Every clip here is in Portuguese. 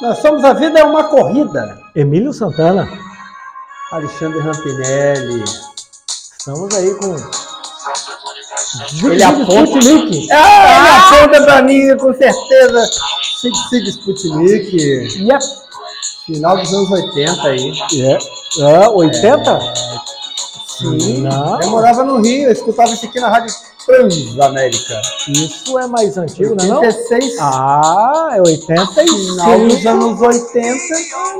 Nós somos A Vida é uma Corrida. Emílio Santana. Alexandre Rampinelli. Estamos aí com. Ele aponta. Sputnik. Ah, ele aponta pra mim, com certeza. Sig Sig Sputnik. Yep. Final dos anos 80 aí. É. É, 80? Sim. Não. Eu morava no Rio, eu escutava isso aqui na Rádio Transamérica. Isso é mais antigo, não é? Não? 86. Ah, é 85. Final dos anos 80.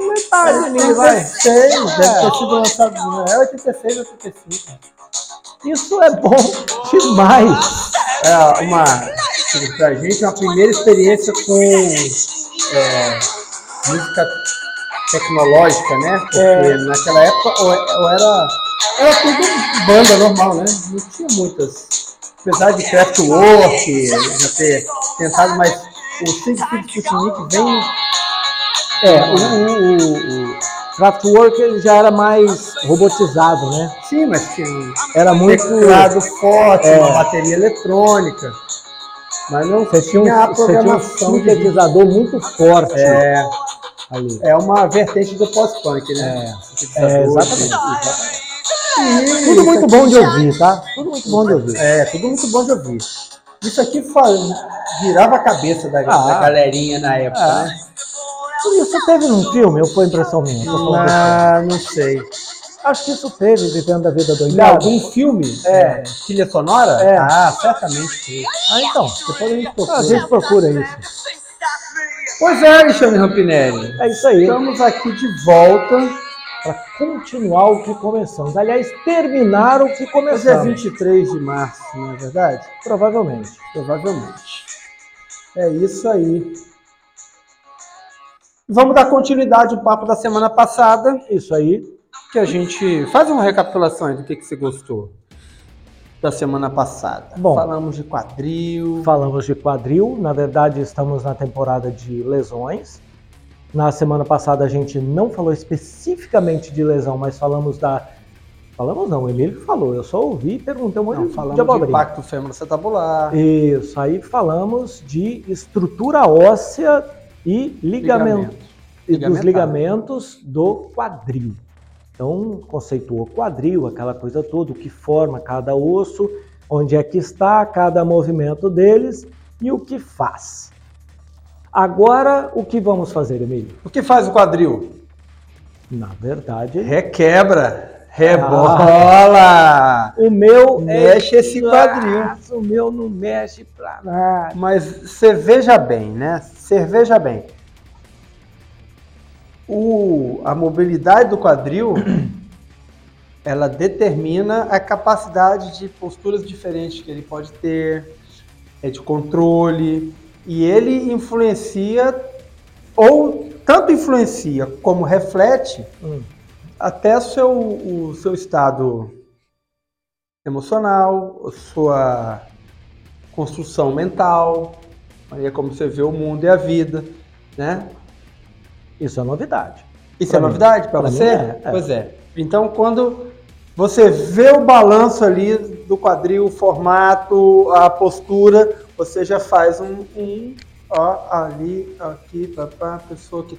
Metade ali, vai. 86. Deve ter sido lançado. É 86, 85. Isso é bom demais. É uma. Pra gente, é uma primeira experiência com é, música tecnológica, né? Porque É. naquela época ou, ou era, era tudo banda normal, né? Não tinha muitas. Apesar de Kraftwerk já ter tentado, mas o Sig Sputnik vem. É, o, o, o, o Kraftwerk ele já era mais robotizado, né? Sim, mas tinha um Era muito. teclado forte, É. uma bateria eletrônica. Mas não Você tinha um, tinha a você tinha um programação de sintetizador muito forte É, ali. é uma vertente do pós-punk, né? É, exatamente. Tudo muito bom de ouvir, tá? Tudo muito bom de ouvir. É, tudo muito bom de ouvir. Isso aqui faz, virava a cabeça da, Ah. da galerinha na época, Ah. né? Isso teve num filme ou foi impressão minha? Ah, não sei. Acho que isso teve, Vivendo da Vida Em Doidada. algum filme? É. Trilha sonora? É. Ah, certamente teve. Ah, então. Depois a gente procura. A gente procura isso. Pois é, Alexandre Rampinelli. É isso aí. Estamos aqui de volta. Para continuar o que começamos. Aliás, terminar o que Hoje é começamos. 23 de março, não é verdade? Provavelmente. Provavelmente. É isso aí. Vamos dar continuidade ao papo da semana passada, Isso aí. que a gente faz uma recapitulação aí do que, que você gostou da semana passada. Bom. Falamos de quadril. Falamos de quadril. Na verdade, estamos na temporada de lesões. Na semana passada a gente não falou especificamente de lesão, mas falamos da. Falamos não, o Emílio falou. Eu só ouvi e perguntei um monte Não, de, falamos de de impacto femoroacetabular. Isso, aí falamos de estrutura óssea e ligamento, e dos ligamentos do quadril. Então, conceituou quadril, aquela coisa toda, o que forma cada osso, onde é que está cada movimento deles e o que faz. Agora, o que vamos fazer, Emílio? O que faz o quadril? Na verdade, Requebra. Rebola. o meu Mexe é... esse quadril. O meu não mexe pra nada. Mas você veja bem, né? Você veja bem. O, a mobilidade do quadril, ela determina a capacidade de posturas diferentes que ele pode ter, é de controle, e ele influencia, ou tanto influencia como reflete, Hum. até o seu, o seu estado emocional, sua construção mental, aí é como você vê o mundo e a vida, né? Isso é novidade. Isso Pra é mim. novidade para você? é, é. Pois é. Então, quando você vê o balanço ali do quadril, o formato, a postura, você já faz um, um ó, ali, aqui, para a pessoa que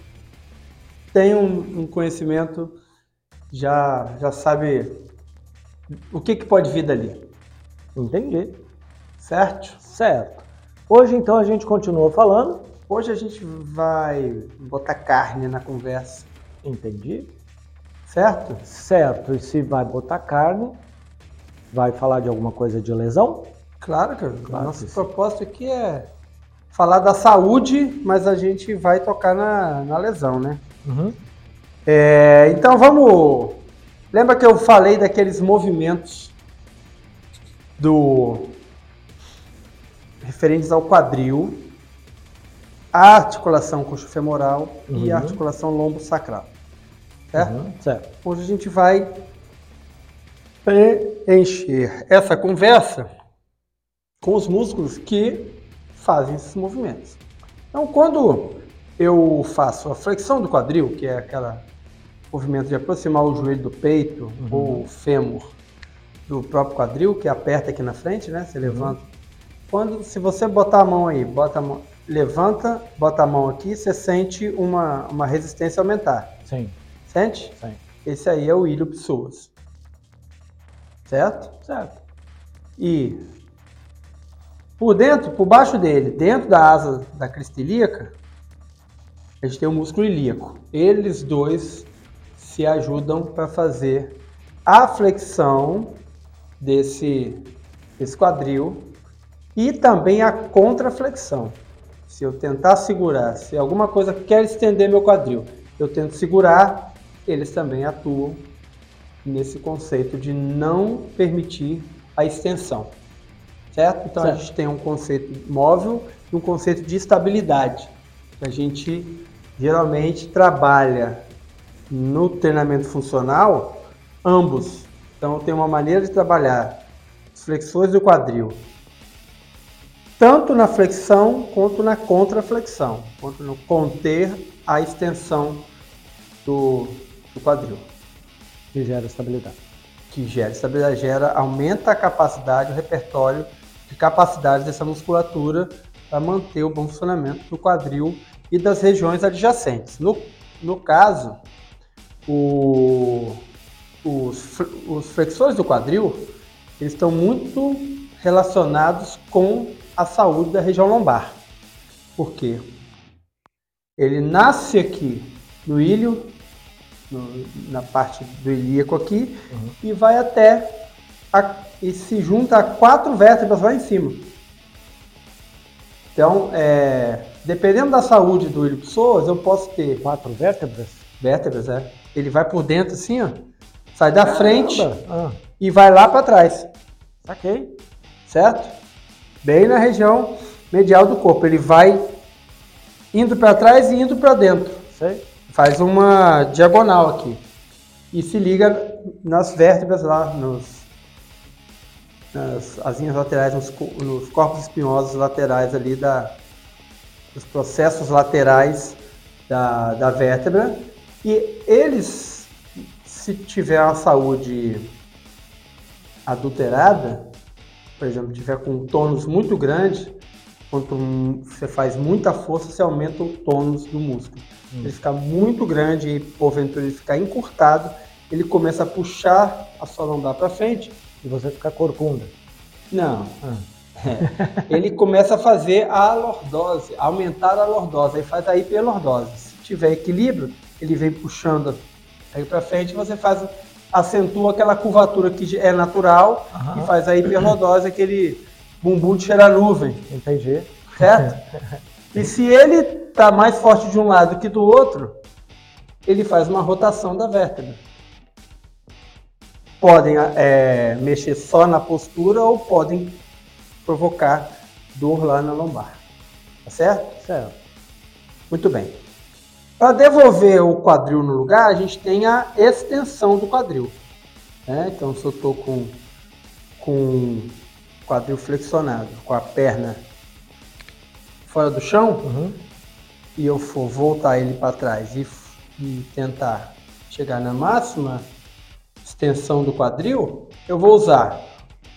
tem um, um conhecimento, já, já sabe o que, que pode vir dali, Entendi. certo? Certo. Hoje, então, a gente continua falando. Hoje a gente vai botar carne na conversa, Entendi. certo? Certo. E se vai botar carne, vai falar de alguma coisa de lesão? Claro que Claro nosso propósito aqui é falar da saúde, mas a gente vai tocar na, na lesão, né? Uhum. É, então vamos. Lembra que eu falei daqueles movimentos do referentes ao quadril, a articulação coxofemoral e a Uhum. articulação lombo-sacral. Certo? Uhum. Certo. Hoje a gente vai preencher essa conversa com os músculos que fazem esses movimentos. Então, quando eu faço a flexão do quadril, que é aquele movimento de aproximar o joelho do peito ou o fêmur do próprio quadril, que aperta aqui na frente, né? Você levanta. Quando, se você botar a mão aí, bota a mão, levanta, bota a mão aqui, você sente uma, uma resistência aumentar. Sim. Sente? Sim. Esse aí é o ilho psoas. Certo? Certo. E por dentro, por baixo dele, dentro da asa da crista ilíaca, a gente tem o músculo ilíaco. Eles dois se ajudam para fazer a flexão desse, desse quadril e também a contraflexão. Se eu tentar segurar, se alguma coisa quer estender meu quadril, eu tento segurar, eles também atuam nesse conceito de não permitir a extensão. Certo? Então certo. a gente tem um conceito móvel e um conceito de estabilidade. A gente geralmente trabalha no treinamento funcional ambos. Então tem uma maneira de trabalhar flexões do quadril, tanto na flexão quanto na contraflexão, quanto no conter a extensão do, do quadril. Que gera estabilidade. Que gera estabilidade, gera, aumenta a capacidade, o repertório de capacidade dessa musculatura para manter o bom funcionamento do quadril e das regiões adjacentes. No, no caso, o, os, os flexores do quadril eles estão muito relacionados com a saúde da região lombar. Por quê? Ele nasce aqui no ilho, no, na parte do ilíaco aqui, uhum. e vai até a, e se junta a quatro vértebras lá em cima. Então, é, dependendo da saúde do ilho pessoas, eu posso ter quatro vértebras. Vértebras, é. Ele vai por dentro assim, ó, sai da Caramba. frente ah. e vai lá para trás. Saquei. Certo? Bem na região medial do corpo. Ele vai indo para trás e indo para dentro. Sei. Faz uma diagonal aqui. E se liga nas vértebras lá, nos, nas asinhas laterais, nos, nos corpos espinhosos laterais ali da, dos processos laterais da, da vértebra. E eles, se tiver uma saúde adulterada, por exemplo, tiver com um tônus muito grande, quanto você faz muita força, você aumenta o tônus do músculo. Hum. Ele fica muito grande e porventura ele ficar encurtado, ele começa a puxar a sua lombar para frente. E você fica corcunda. Não. Ah. É. Ele começa a fazer a lordose, aumentar a lordose, aí faz a hiperlordose. Se tiver equilíbrio, ele vem puxando aí para frente, você faz acentua aquela curvatura que é natural uhum. e faz a hiperlordose, aquele bumbum de cheirar nuvem. Entendi. Certo? e se ele está mais forte de um lado que do outro, ele faz uma rotação da vértebra. Podem é, mexer só na postura ou podem provocar dor lá na lombar. Tá certo? Certo. Muito bem. Para devolver o quadril no lugar, a gente tem a extensão do quadril. Né? Então, se eu estou com, com o quadril flexionado, com a perna fora do chão, uhum. e eu for voltar ele para trás e, e tentar chegar na máxima extensão do quadril, eu vou usar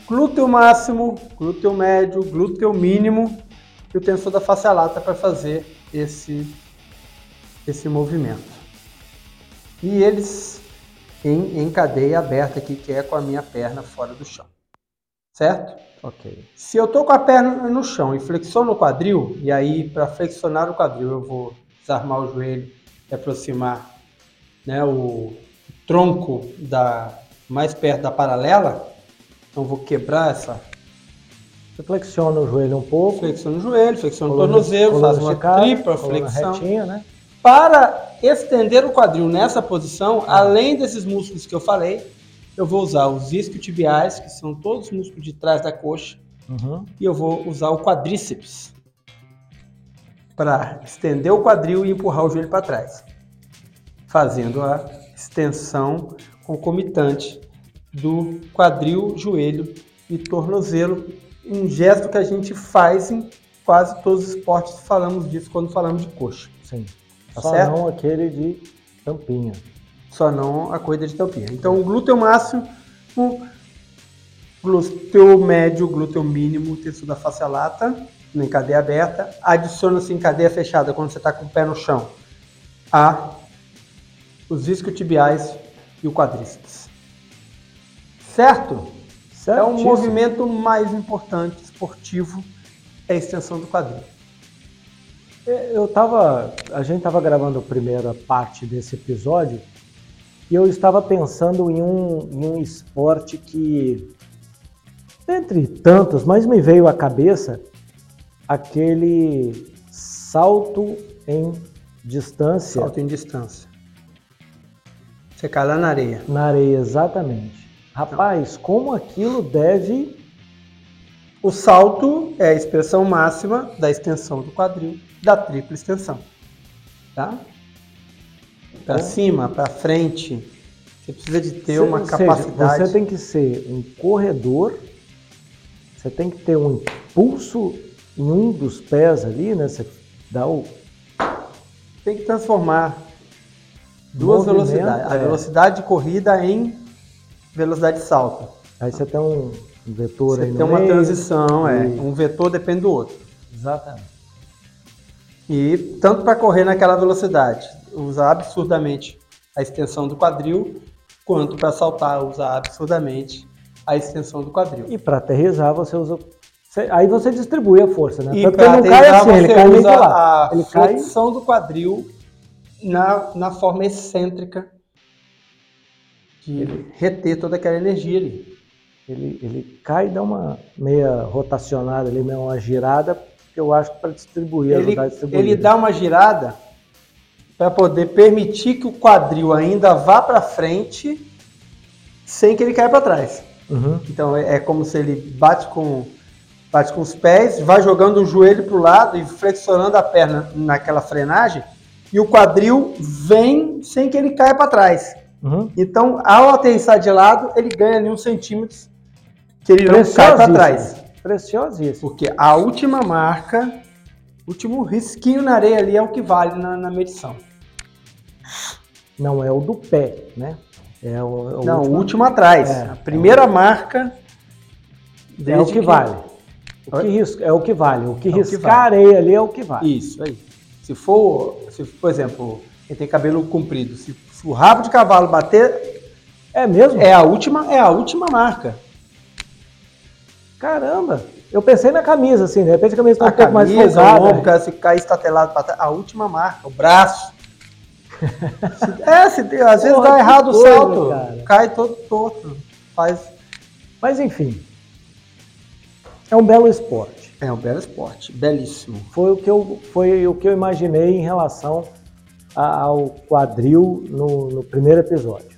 glúteo máximo, glúteo médio, glúteo mínimo e o tensor da face lata para fazer esse esse movimento. E eles em, em cadeia aberta aqui, que é com a minha perna fora do chão. Certo? Ok. Se eu estou com a perna no chão e flexiono o quadril, e aí para flexionar o quadril eu vou desarmar o joelho e aproximar né, o tronco da, mais perto da paralela, então vou quebrar essa. Você flexiona o joelho um pouco. Flexiona o joelho, flexiona o tornozelo, faz uma tripla flexão. Retinha, né? Para estender o quadril nessa posição, além desses músculos que eu falei, eu vou usar os isquiotibiais, que são todos os músculos de trás da coxa, uhum. e eu vou usar o quadríceps para estender o quadril e empurrar o joelho para trás, fazendo a extensão concomitante do quadril, joelho e tornozelo, um gesto que a gente faz em quase todos os esportes, falamos disso quando falamos de coxa. Sim. Tá Só certo? não aquele de tampinha. Só não a corrida de tampinha. Então, o glúteo máximo, o glúteo médio, glúteo mínimo, terço da face lata em cadeia aberta, adiciona-se em cadeia fechada quando você está com o pé no chão a os isquiotibiais e o quadríceps. Certo? É o movimento mais importante esportivo é a extensão do quadril. É, eu tava, a gente estava gravando a primeira parte desse episódio e eu estava pensando em um, em um esporte que, entre tantos, mas me veio à cabeça aquele salto em distância. Salto em distância. Você cai lá na areia. Na areia, exatamente. Rapaz, Não. como aquilo deve. O salto é a expressão máxima da extensão do quadril, da tripla extensão. Tá? Para é. cima, para frente. Você precisa de ter uma capacidade. Seja, você tem que ser um corredor, você tem que ter um impulso em um dos pés ali, né? Você dá o. Tem que transformar duas velocidades. É. A velocidade de corrida em velocidade de salto. Aí você tem um vetor você aí tem uma transição, é. Um vetor depende do outro. Exatamente. E tanto para correr naquela velocidade, usar absurdamente a extensão do quadril, quanto para saltar, usar absurdamente a extensão do quadril. E para aterrizar, você usa Aí você distribui a força, né? E que ele não cai assim, ele cai usa cai... flexão do quadril na, na forma excêntrica de ele... reter toda aquela energia ali. Ele, ele cai e dá uma meia rotacionada ali, meio uma girada, que eu acho para distribuir, ele, Ele dá uma girada para poder permitir que o quadril ainda vá para frente sem que ele caia para trás. Uhum. Então é, é como se ele bate com bate com os pés, vai jogando o joelho para o lado e flexionando a perna naquela frenagem, e o quadril vem sem que ele caia para trás. Uhum. Então, ao aterrissar de lado, ele ganha ali uns centímetros que ele não cai para trás. Preciosíssimo. Porque a última marca, último risquinho na areia ali é o que vale na, na medição. Não é o do pé, né? É o, é o não, último, o último atrás. É, a primeira é o... marca é o que, que vale. O que risca, é o que vale. O que é riscar vale. areia ali é o que vale. Isso aí. Se for, se, por exemplo, quem tem cabelo comprido, se, se, o rabo de cavalo bater. É mesmo? É a última, é a última marca. Caramba! Eu pensei na camisa, assim, de repente a camisa está um pouco mais folgada. O ombro, se cair estatelado para trás, a última marca, o braço. é, se, às vezes Porra, dá errado coisa, o salto, cara. cai todo torto. Faz. Mas enfim, é um belo esporte. É um belo esporte, belíssimo. Foi o que eu, foi o que eu imaginei em relação ao quadril no, no primeiro episódio.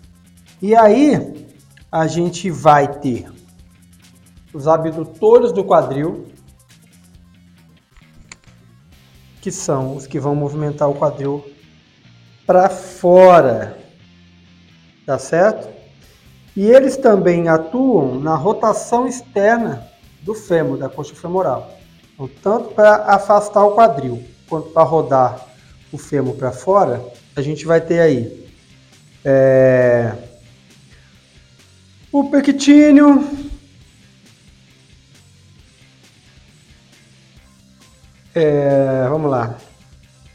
E aí, a gente vai ter os abdutores do quadril, que são os que vão movimentar o quadril para fora, tá certo? E eles também atuam na rotação externa do fêmur, da coxa femoral. Então, tanto para afastar o quadril quanto para rodar o fêmur para fora, a gente vai ter aí é, o pectínio, é, vamos lá,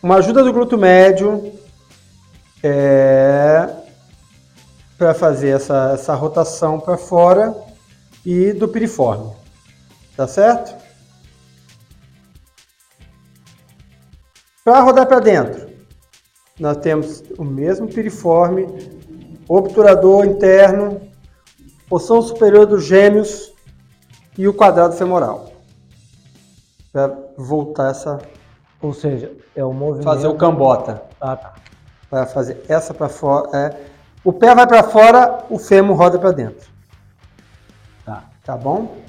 uma ajuda do glúteo médio é, para fazer essa, essa rotação para fora e do piriforme. Tá certo? Para rodar para dentro, nós temos o mesmo piriforme, obturador interno, porção superior dos gêmeos e o quadrado femoral. Para voltar essa. Ou seja, é o movimento. Fazer o cambota. Ah, tá. Para fazer essa para fora. É... O pé vai para fora, o fêmur roda para dentro. Tá. Tá bom?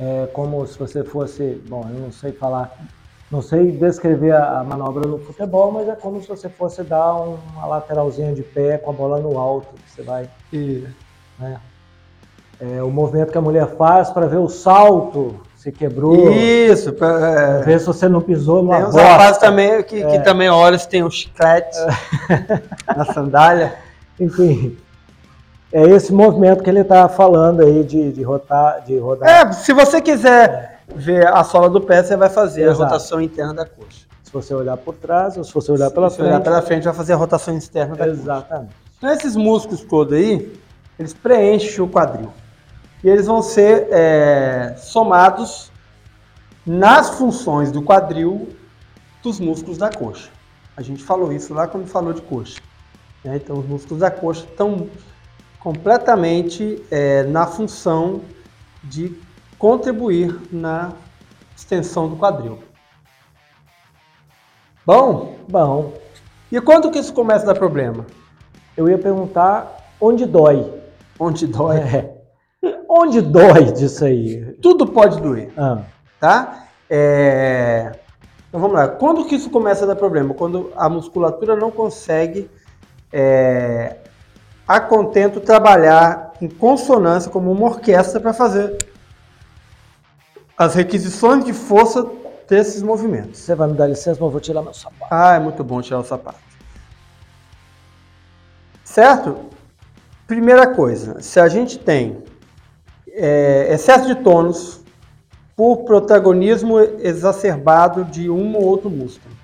É como se você fosse, bom, eu não sei falar, não sei descrever a, manobra no futebol, mas é como se você fosse dar uma lateralzinha de pé com a bola no alto, você vai, e, né? É, o movimento que a mulher faz para ver o salto se quebrou. Isso, é, ver se você não pisou numa Tem uns rapazes também que, é. que também olham se tem um chiclete é. na sandália. Enfim, é esse movimento que ele está falando aí de, de, rotar, de rodar. É, se você quiser vê a sola do pé, você vai fazer Exato. a rotação interna da coxa. Se você olhar por trás ou se você olhar pela Se frente. olhar pela frente, vai fazer a rotação externa da coxa. Exatamente. Então, esses músculos todos aí, eles preenchem o quadril. E eles vão ser é, somados nas funções do quadril dos músculos da coxa. A gente falou isso lá quando falou de coxa. né? Então, os músculos da coxa estão completamente é, na função de contribuir na extensão do quadril. Bom, Bom, e quando que isso começa a dar problema? eu ia perguntar onde dói. Onde dói? É. Onde dói disso aí? Tudo pode doer. Ah, tá? É, Então vamos lá. Quando que isso começa a dar problema? Quando a musculatura não consegue é, a contento trabalhar em consonância como uma orquestra para fazer as requisições de força desses movimentos. você vai me dar licença, mas eu vou tirar meu sapato. Ah, é muito bom tirar o sapato. Certo? Primeira coisa, se a gente tem é, excesso de tônus por protagonismo exacerbado de um ou outro músculo,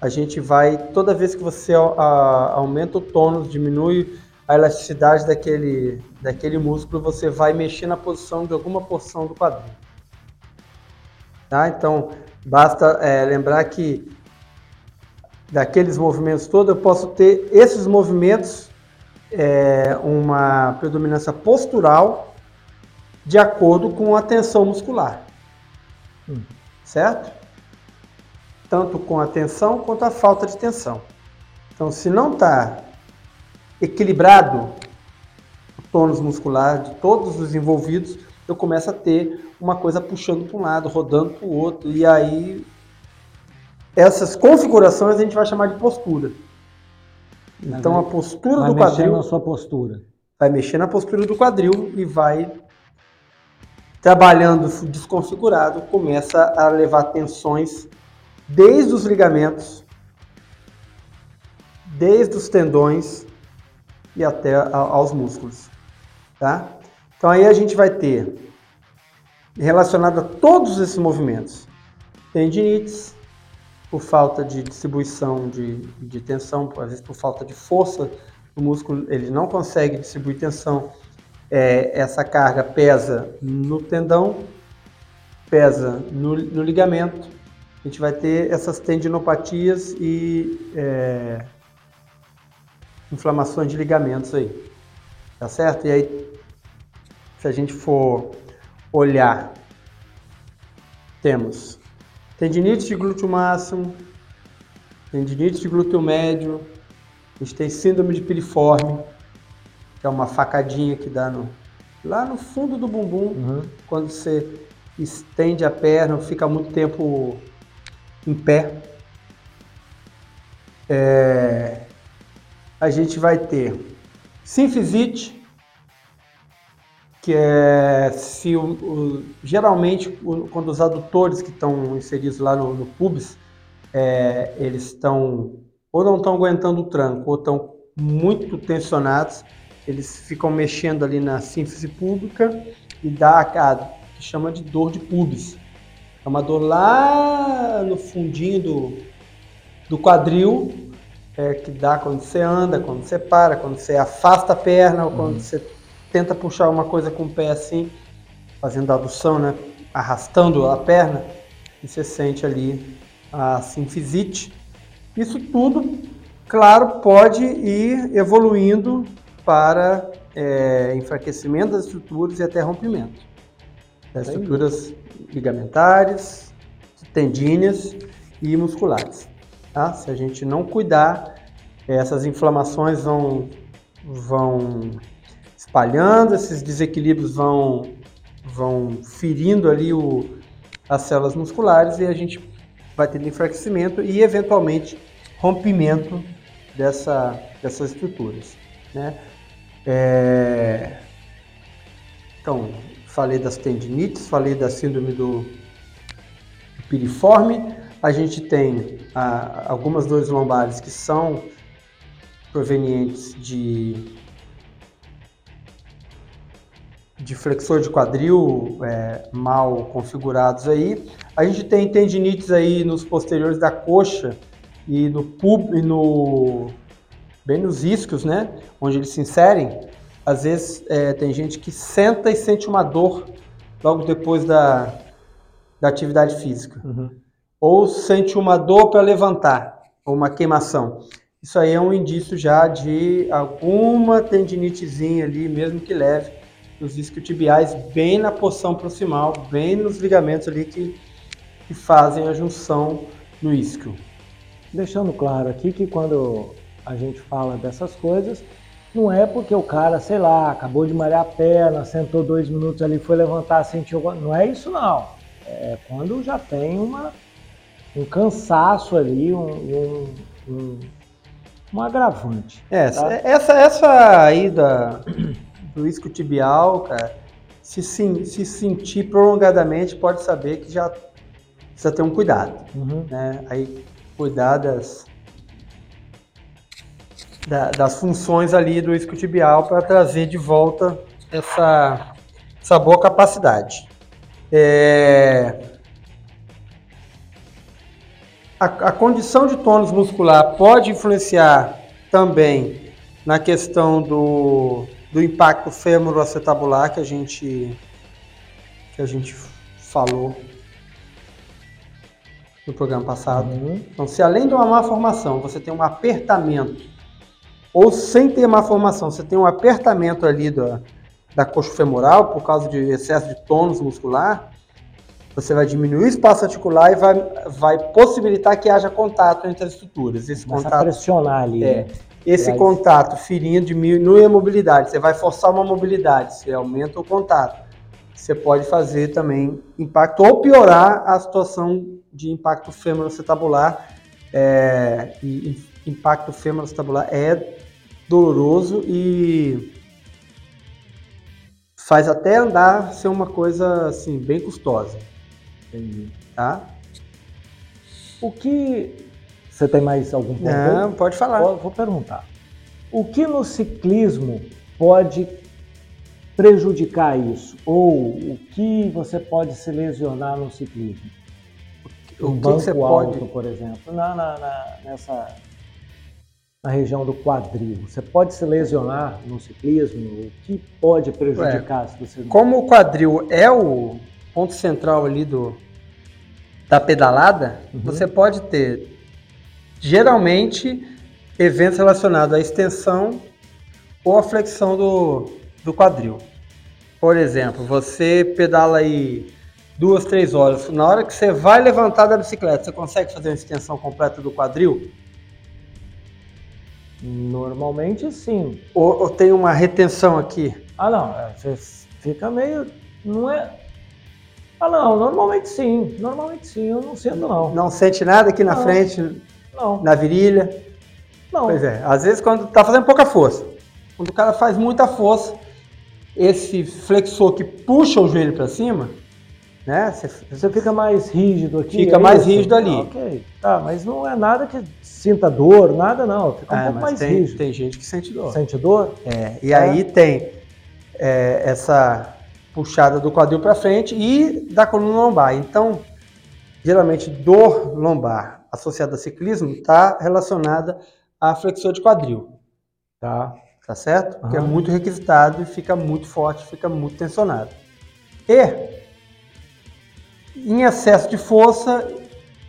a gente vai, toda vez que você a- aumenta o tônus, diminui a elasticidade daquele, daquele músculo, você vai mexer na posição de alguma porção do quadril. Tá? Então, basta é, lembrar que daqueles movimentos todos, eu posso ter esses movimentos, é, uma predominância postural de acordo com a tensão muscular. Hum. Certo? Tanto com a tensão quanto a falta de tensão. Então, se não está equilibrado o tônus muscular de todos os envolvidos, eu começo a ter uma coisa puxando para um lado, rodando para o outro, e aí essas configurações a gente vai chamar de postura. Então a postura Vai do mexer quadril na sua postura. vai mexer na postura do quadril e vai trabalhando desconfigurado, começa a levar tensões desde os ligamentos, desde os tendões e até a- aos músculos, tá? Então aí a gente vai ter relacionado a todos esses movimentos, tendinites, por falta de distribuição de, de tensão, por- às vezes por falta de força, o músculo ele não consegue distribuir tensão. É, essa carga pesa no tendão, pesa no, no ligamento. A gente vai ter essas tendinopatias e é, inflamações de ligamentos aí, tá certo? E aí, se a gente for olhar, temos tendinite de glúteo máximo, tendinite de glúteo médio, a gente tem síndrome de piriforme, que é uma facadinha que dá no, lá no fundo do bumbum, Uhum. quando você estende a perna, fica muito tempo em pé. É, a gente vai ter sinfisite, que é se o, o- geralmente o- quando os adutores que estão inseridos lá no, no pubis, é, eles estão ou não estão aguentando o tranco ou estão muito tensionados, eles ficam mexendo ali na sínfise pública e dá a que chama de dor de pubis. É uma dor lá no fundinho do, do quadril, é, que dá quando você anda, quando você para, quando você afasta a perna ou quando você tenta puxar uma coisa com o pé assim, fazendo adução, né? arrastando a perna, e você sente ali a sinfisite. Isso tudo, claro, pode ir evoluindo para é, enfraquecimento das estruturas e até rompimento das estruturas ligamentares, tendíneas e musculares. Tá? Se a gente não cuidar, essas inflamações vão, vão espalhando, esses desequilíbrios vão, vão ferindo ali o, as células musculares e a gente vai tendo enfraquecimento e eventualmente rompimento dessa, dessas estruturas. Né? É, Então, falei das tendinites, falei da síndrome do piriforme. A gente tem ah, algumas dores lombares que são provenientes de de flexor de quadril é, mal configurados aí. A gente tem tendinites aí nos posteriores da coxa e no pub e no bem nos isquios, né, onde eles se inserem. Às vezes é, tem gente que senta e sente uma dor logo depois da, da atividade física. Uhum. Ou sente uma dor para levantar, ou uma queimação. Isso aí é um indício já de alguma tendinitezinha ali, mesmo que leve, nos isquiotibiais, bem na porção proximal, bem nos ligamentos ali que, que fazem a junção no isquio. Deixando claro aqui que quando a gente fala dessas coisas, não é porque o cara, sei lá, acabou de marear a perna, sentou dois minutos ali, foi levantar, sentiu. Não é isso, não. É quando já tem uma, um cansaço ali, um, um, um, um agravante. É, tá? essa, essa aí da, do isquiotibial, cara, se, se sentir prolongadamente, pode saber que já precisa ter um cuidado. Uhum. Né? Aí, cuidar das, da, das funções ali do isquiotibial para trazer de volta essa, essa boa capacidade. É... A, a, condição de tônus muscular pode influenciar também na questão do, do impacto fêmuro-acetabular que a gente que a gente falou no programa passado. Uhum. Então, se além de uma má formação você tem um apertamento ou sem ter má formação, você tem um apertamento ali da, da coxa femoral por causa de excesso de tônus muscular, você vai diminuir o espaço articular e vai, vai possibilitar que haja contato entre as estruturas. Esse Começa contato, a pressionar ali. É, né? Esse contato ferindo diminui a mobilidade. Você vai forçar uma mobilidade, você aumenta o contato. Você pode fazer também impacto ou piorar a situação de impacto femoroacetabular é, e impacto femoroacetabular é doloroso e faz até andar ser uma coisa assim bem custosa. Entendi. Tá? O que você tem mais algum ponto? Não, pode falar. Vou, vou perguntar. O que no ciclismo pode prejudicar isso? Ou o que você pode se lesionar no ciclismo? O que banco você alto, pode... por exemplo, na, na, na, nessa na região do quadril. Você pode se lesionar no ciclismo? O que pode prejudicar Ué, se você Como o quadril é o ponto central ali do da pedalada, uhum. você pode ter geralmente eventos relacionados à extensão ou à flexão do, do quadril. Por exemplo, você pedala aí duas, três horas. Na hora que você vai levantar da bicicleta, você consegue fazer uma extensão completa do quadril? Normalmente sim. Ou, ou, tem uma retenção aqui? Ah não, é, você fica meio. Não é. Ah não, normalmente sim. Normalmente sim, eu não sinto não. Não sente nada aqui na não. frente? Não. Na virilha? Não. Pois é, às vezes quando tá fazendo pouca força. Quando o cara faz muita força, esse flexor que puxa o joelho para cima, né? Você, fica mais rígido aqui. Fica é mais isso? rígido ali. Ah, ok. Tá, mas não é nada que sinta dor, nada não. Fica um é, pouco mais tem, rígido. Tem gente que sente dor. Sente dor? É. E é. aí tem é, essa puxada do quadril para frente e da coluna lombar. Então, geralmente dor lombar associada a ciclismo está relacionada à flexor de quadril. Tá? Tá certo? Porque é muito requisitado e fica muito forte, fica muito tensionado. E em excesso de força,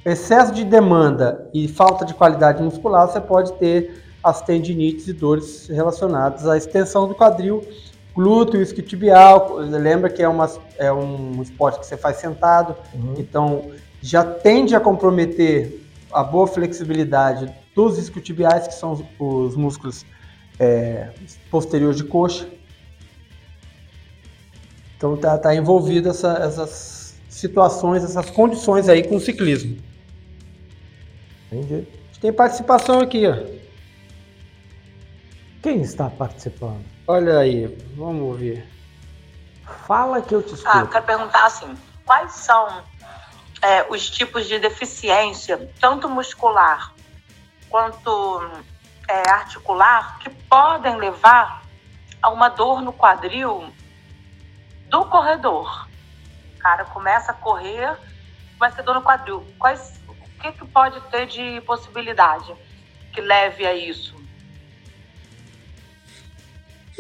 excesso de demanda e falta de qualidade muscular, você pode ter as tendinites e dores relacionadas à extensão do quadril, glúteo, isquiotibial. Lembra que é, uma, é um esporte que você faz sentado, uhum. então já tende a comprometer a boa flexibilidade dos isquiotibiais, que são os, os músculos é, posteriores de coxa. Então está tá envolvido essa, essas situações, essas condições aí com o ciclismo. Entendi. Tem participação aqui, ó. Quem está participando? Olha aí, vamos ouvir. Fala que eu te escuto. Ah, quero perguntar assim, quais são é, os tipos de deficiência, tanto muscular quanto é, articular, que podem levar a uma dor no quadril do corredor. O cara começa a correr, vai ser dor no quadril. Quais, o que, que pode ter de possibilidade que leve a isso?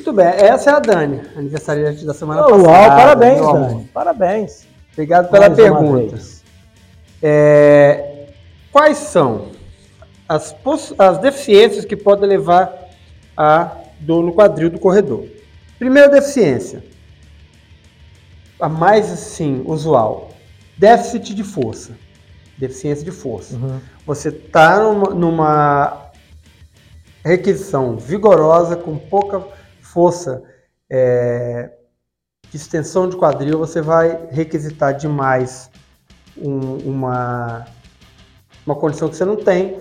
Muito bem, essa é a Dani, aniversariante da semana Uau, passada. parabéns, meu amor. Dani. Parabéns. Obrigado pela Mais pergunta. É, quais são as, as deficiências que podem levar a dor no quadril do corredor? Primeira deficiência, a mais assim usual, déficit de força, deficiência de força. Uhum. Você está numa, numa requisição vigorosa, com pouca força é, de extensão de quadril, você vai requisitar demais um- uma, uma condição que você não tem,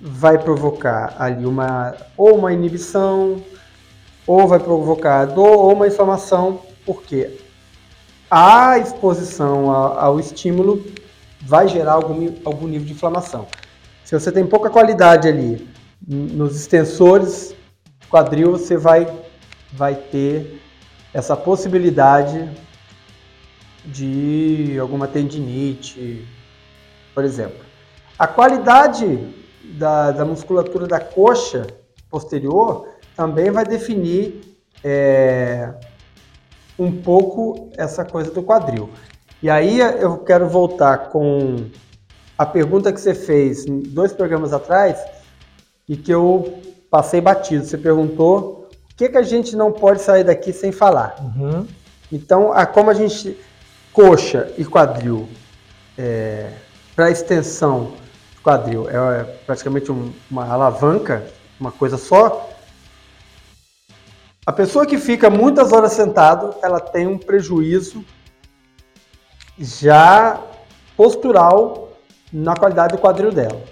vai provocar ali uma ou uma inibição, ou vai provocar dor ou uma inflamação, porque a exposição a- ao estímulo vai gerar algum, algum nível de inflamação. Se você tem pouca qualidade ali nos extensores do quadril, você vai, vai ter essa possibilidade de alguma tendinite, por exemplo. A qualidade da, da musculatura da coxa posterior também vai definir é, um pouco essa coisa do quadril. E aí eu quero voltar com a pergunta que você fez dois programas atrás e que eu passei batido. Você perguntou o que, que a gente não pode sair daqui sem falar. Uhum. Então, a, como a gente. Coxa e quadril, para extensão do quadril, é, praticamente um- uma alavanca, uma coisa só. A pessoa que fica muitas horas sentado, ela tem um prejuízo já postural na qualidade do quadril dela.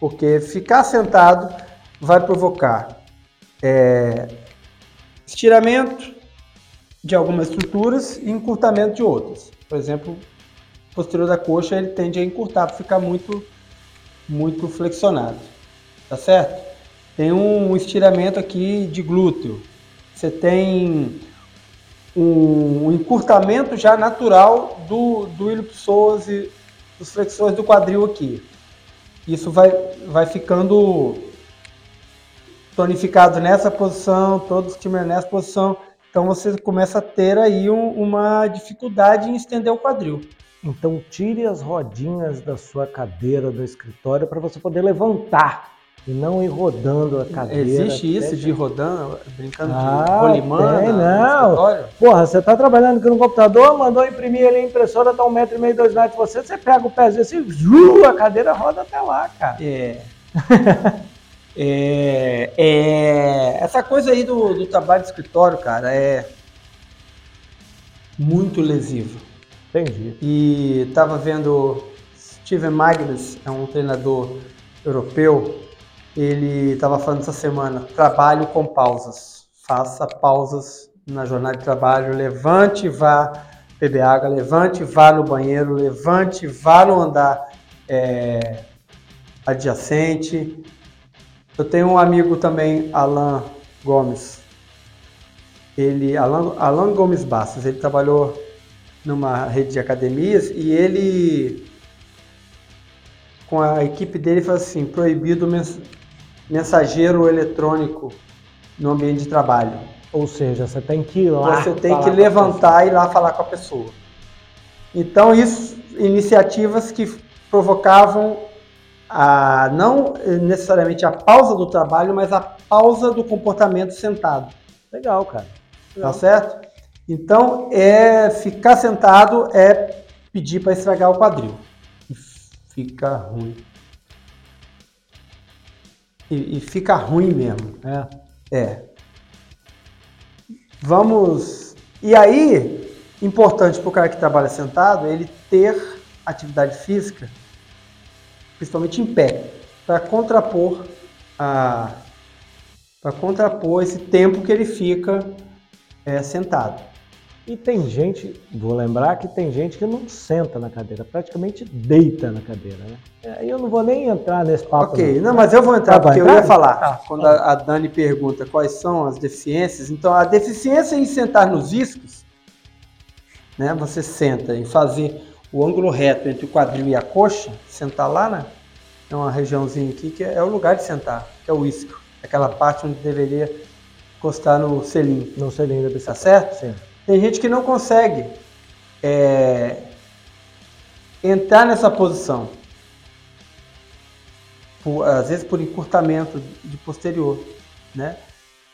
Porque ficar sentado vai provocar é, estiramento, de algumas estruturas e encurtamento de outras. Por exemplo, o posterior da coxa ele tende a encurtar para ficar muito, muito flexionado. Tá certo? Tem um estiramento aqui de glúteo. Você tem um, encurtamento já natural do, do ilipsoas e dos flexores do quadril aqui. Isso vai, vai ficando tonificado nessa posição, todo o estímulo nessa posição. Então você começa a ter aí um- uma dificuldade em estender o quadril. Então tire as rodinhas da sua cadeira do escritório para você poder levantar e não ir rodando a cadeira. Existe isso de rodando, brincando Ah, de rolimã tem, não. escritório? Porra, você tá trabalhando aqui no computador, mandou imprimir ali a impressora, tá um metro e meio, dois metros de você, você pega o pezinho assim, a cadeira roda até lá, cara. É. é, é, essa coisa aí do, do trabalho de escritório, cara, é muito lesivo. Entendi. E estava vendo Steven Magnus, é um treinador europeu, ele estava falando essa semana, trabalho com pausas. Faça pausas na jornada de trabalho, levante e vá beber água, levante e vá no banheiro, levante e vá no andar é, adjacente. Eu tenho um amigo também, Alan Gomes. Ele, Alan, Alan Gomes Bastos, ele trabalhou numa rede de academias e ele com a equipe dele falou assim, proibido mens- mensageiro eletrônico no ambiente de trabalho. Ou seja, você tem que ir lá. Você tem que levantar e ir lá falar com a pessoa. Então, isso, iniciativas que provocavam a, não necessariamente a pausa do trabalho, mas a pausa do comportamento sentado. Legal, cara. Tá certo? Então, é ficar sentado é pedir para estragar o quadril. E fica ruim. E, e fica ruim mesmo. É. É. Vamos. E aí, importante para o cara que trabalha sentado, é ele ter atividade física, principalmente em pé, para contrapor a para contrapor esse tempo que ele fica é, sentado. E tem gente, vou lembrar que tem gente que não senta na cadeira, praticamente deita na cadeira, né? Aí eu não vou nem entrar nesse papo. Ok, não, mas eu vou entrar Ah, vai porque eu ia falar. Tá. Quando a, a Dani pergunta quais são as deficiências, então a deficiência em sentar nos iscos né? Você senta e fazer o ângulo reto entre o quadril e a coxa, sentar lá na é uma regiãozinha aqui que é o lugar de sentar, que é o isco, aquela parte onde deveria encostar no selim. No selim da bicicleta. Tá certo? Sim. Tem gente que não consegue é, entrar nessa posição. Por, às vezes por encurtamento de posterior, né?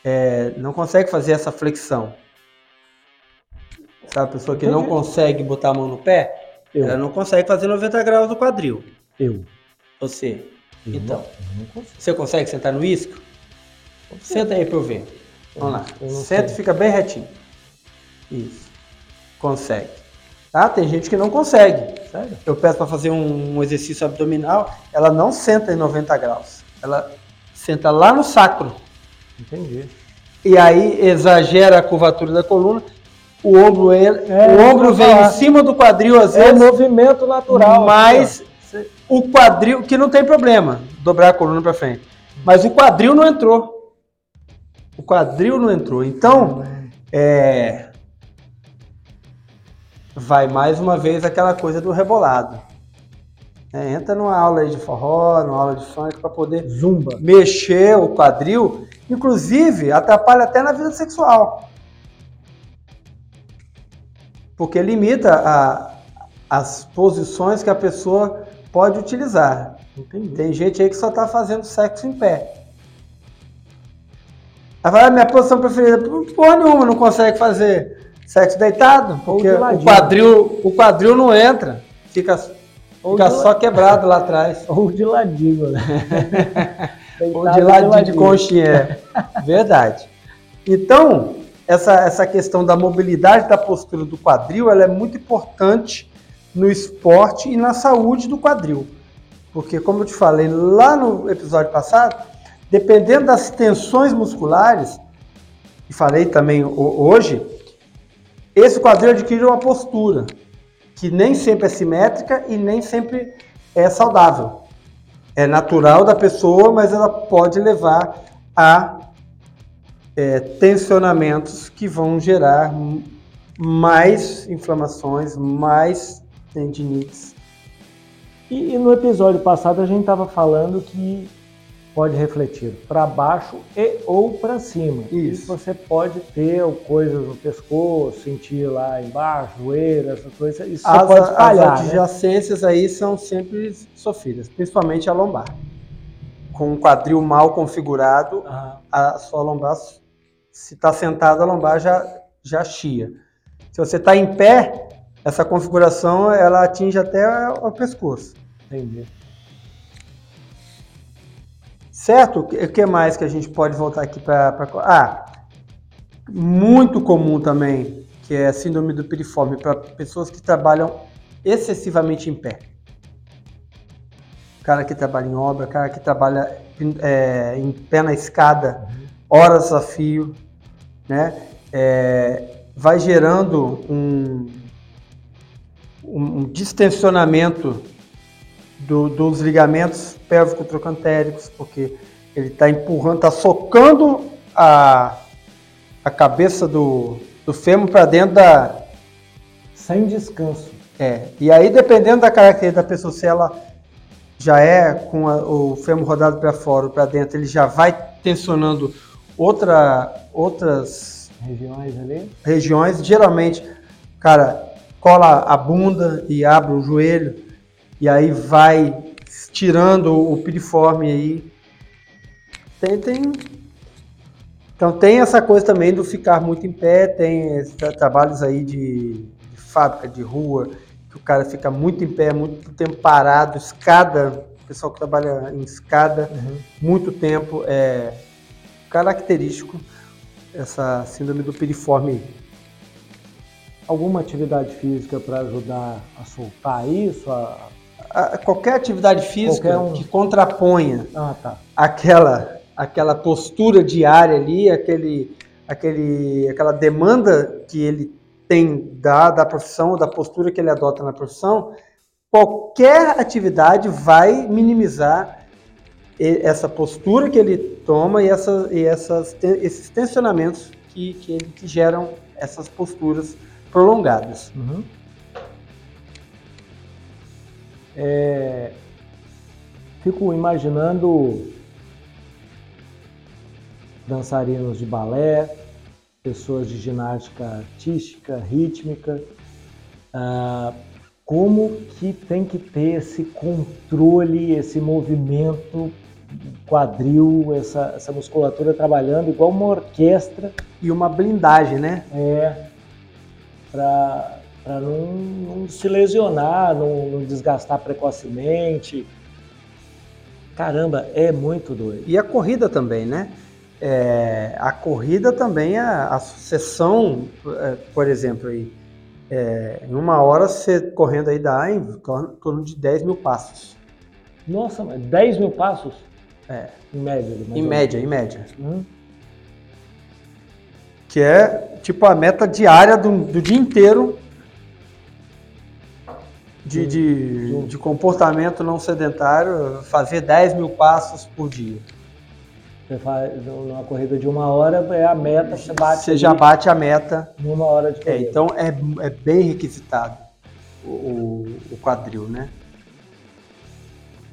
É, não consegue fazer essa flexão. Sabe, a pessoa que não consegue botar a mão no pé, Eu. ela não consegue fazer 90 graus do quadril. Eu. Você. Eu Então. não- não. Você consegue sentar no isco? Senta aí pra eu ver. Vamos lá. Senta e fica bem retinho. Isso. Consegue. Tá? Tem gente que não consegue. Sério? Eu peço para fazer um, um exercício abdominal, ela não senta em 90 graus. Ela senta lá no sacro. Entendi. E aí exagera a curvatura da coluna. O ombro, É, o ombro vem falar. em cima do quadril às É vezes. movimento natural. Mas assim, o quadril, que não tem problema, dobrar a coluna para frente. Mas o quadril não entrou. O quadril não entrou. Então, é, vai mais uma vez aquela coisa do rebolado. É, entra numa aula de forró, numa aula de funk para poder. Zumba. mexer o quadril, inclusive atrapalha até na vida sexual. Porque limita a- as posições que a pessoa pode utilizar. Entendi. Tem gente aí que só tá fazendo sexo em pé. Aí fala, "Ah, minha posição preferida, porra nenhuma, não consegue fazer sexo deitado, porque de o ladinho. quadril, o quadril não entra, fica, fica de só quebrado lá atrás. Ou de ladinho, né? Ou Deitado de ladinho de conchinha. é. Verdade. Então, essa, essa questão da mobilidade da postura do quadril, ela é muito importante no esporte e na saúde do quadril. Porque, como eu te falei lá no episódio passado, dependendo das tensões musculares, e falei também ho- hoje, esse quadril adquire uma postura que nem sempre é simétrica e nem sempre é saudável é natural da pessoa, mas ela pode levar a é, tensionamentos que vão gerar mais inflamações, mais tendinites. E, e no episódio passado a gente estava falando que pode refletir para baixo e ou para cima. Isso. E você pode ter coisas no pescoço, sentir lá embaixo, joelho, essas coisas. Isso As, pode as espalhar, né? adjacências aí são sempre sofridas, principalmente a lombar. Com um quadril mal configurado, Ah, a sua lombar, se está sentado, a lombar já, já chia. Se você está em pé, essa configuração ela atinge até o pescoço. entendi. Certo? O que- mais que a gente pode voltar aqui para. Ah, muito comum também, que é a síndrome do piriforme para pessoas que trabalham excessivamente em pé. Cara que trabalha em obra, cara que trabalha é, em pé na escada, horas a fio, né? É, vai gerando um, um, distensionamento do- dos ligamentos pélvico-trocantéricos, porque ele está empurrando, está socando a, a cabeça do, do fêmur para dentro da. Sem descanso. É, e aí, dependendo da característica da pessoa, se ela já é com a- o fêmur rodado para fora ou para dentro, ele já vai tensionando outra, outras Regiões ali. regiões. Geralmente, cara, cola a bunda e abre o joelho, e aí vai tirando o piriforme aí. Tem, tem. Então tem essa coisa também do ficar muito em pé, tem trabalhos aí de, de fábrica, de rua, que o cara fica muito em pé, muito tempo parado, escada, o pessoal que trabalha em escada, muito tempo, é característico essa síndrome do piriforme. Alguma atividade física para ajudar a soltar isso? A... A- qualquer atividade física Qualquer um. que contraponha Ah, tá. aquela, aquela postura diária ali, aquele, aquele, aquela demanda que ele tem da, da profissão, da postura que ele adota na profissão, qualquer atividade vai minimizar essa postura que ele toma e, essa, e essas, esses tensionamentos que, que, ele, que geram essas posturas prolongadas. Uhum. É, fico imaginando dançarinos de balé, pessoas de ginástica artística, rítmica, ah, como que tem que ter esse controle, esse movimento quadril, essa, essa musculatura trabalhando igual uma orquestra. E uma blindagem, né? É, para não, não, se lesionar, não, não desgastar precocemente. Caramba, é muito doido. E a corrida também, né? É, a corrida também, a, a sucessão, é, por exemplo, aí, é, em uma hora você correndo aí dá em torno de 10 mil passos. Nossa, 10 mil passos? É. Em média. Em média, em média. Hum. Que é tipo a meta diária do, do dia inteiro de, de, de comportamento não sedentário, fazer 10 mil passos por dia. Você faz numa corrida de uma hora, é a meta, você bate. Você já bate a meta. Numa hora de é, corrida. É, então é, é bem requisitado o, o quadril, né?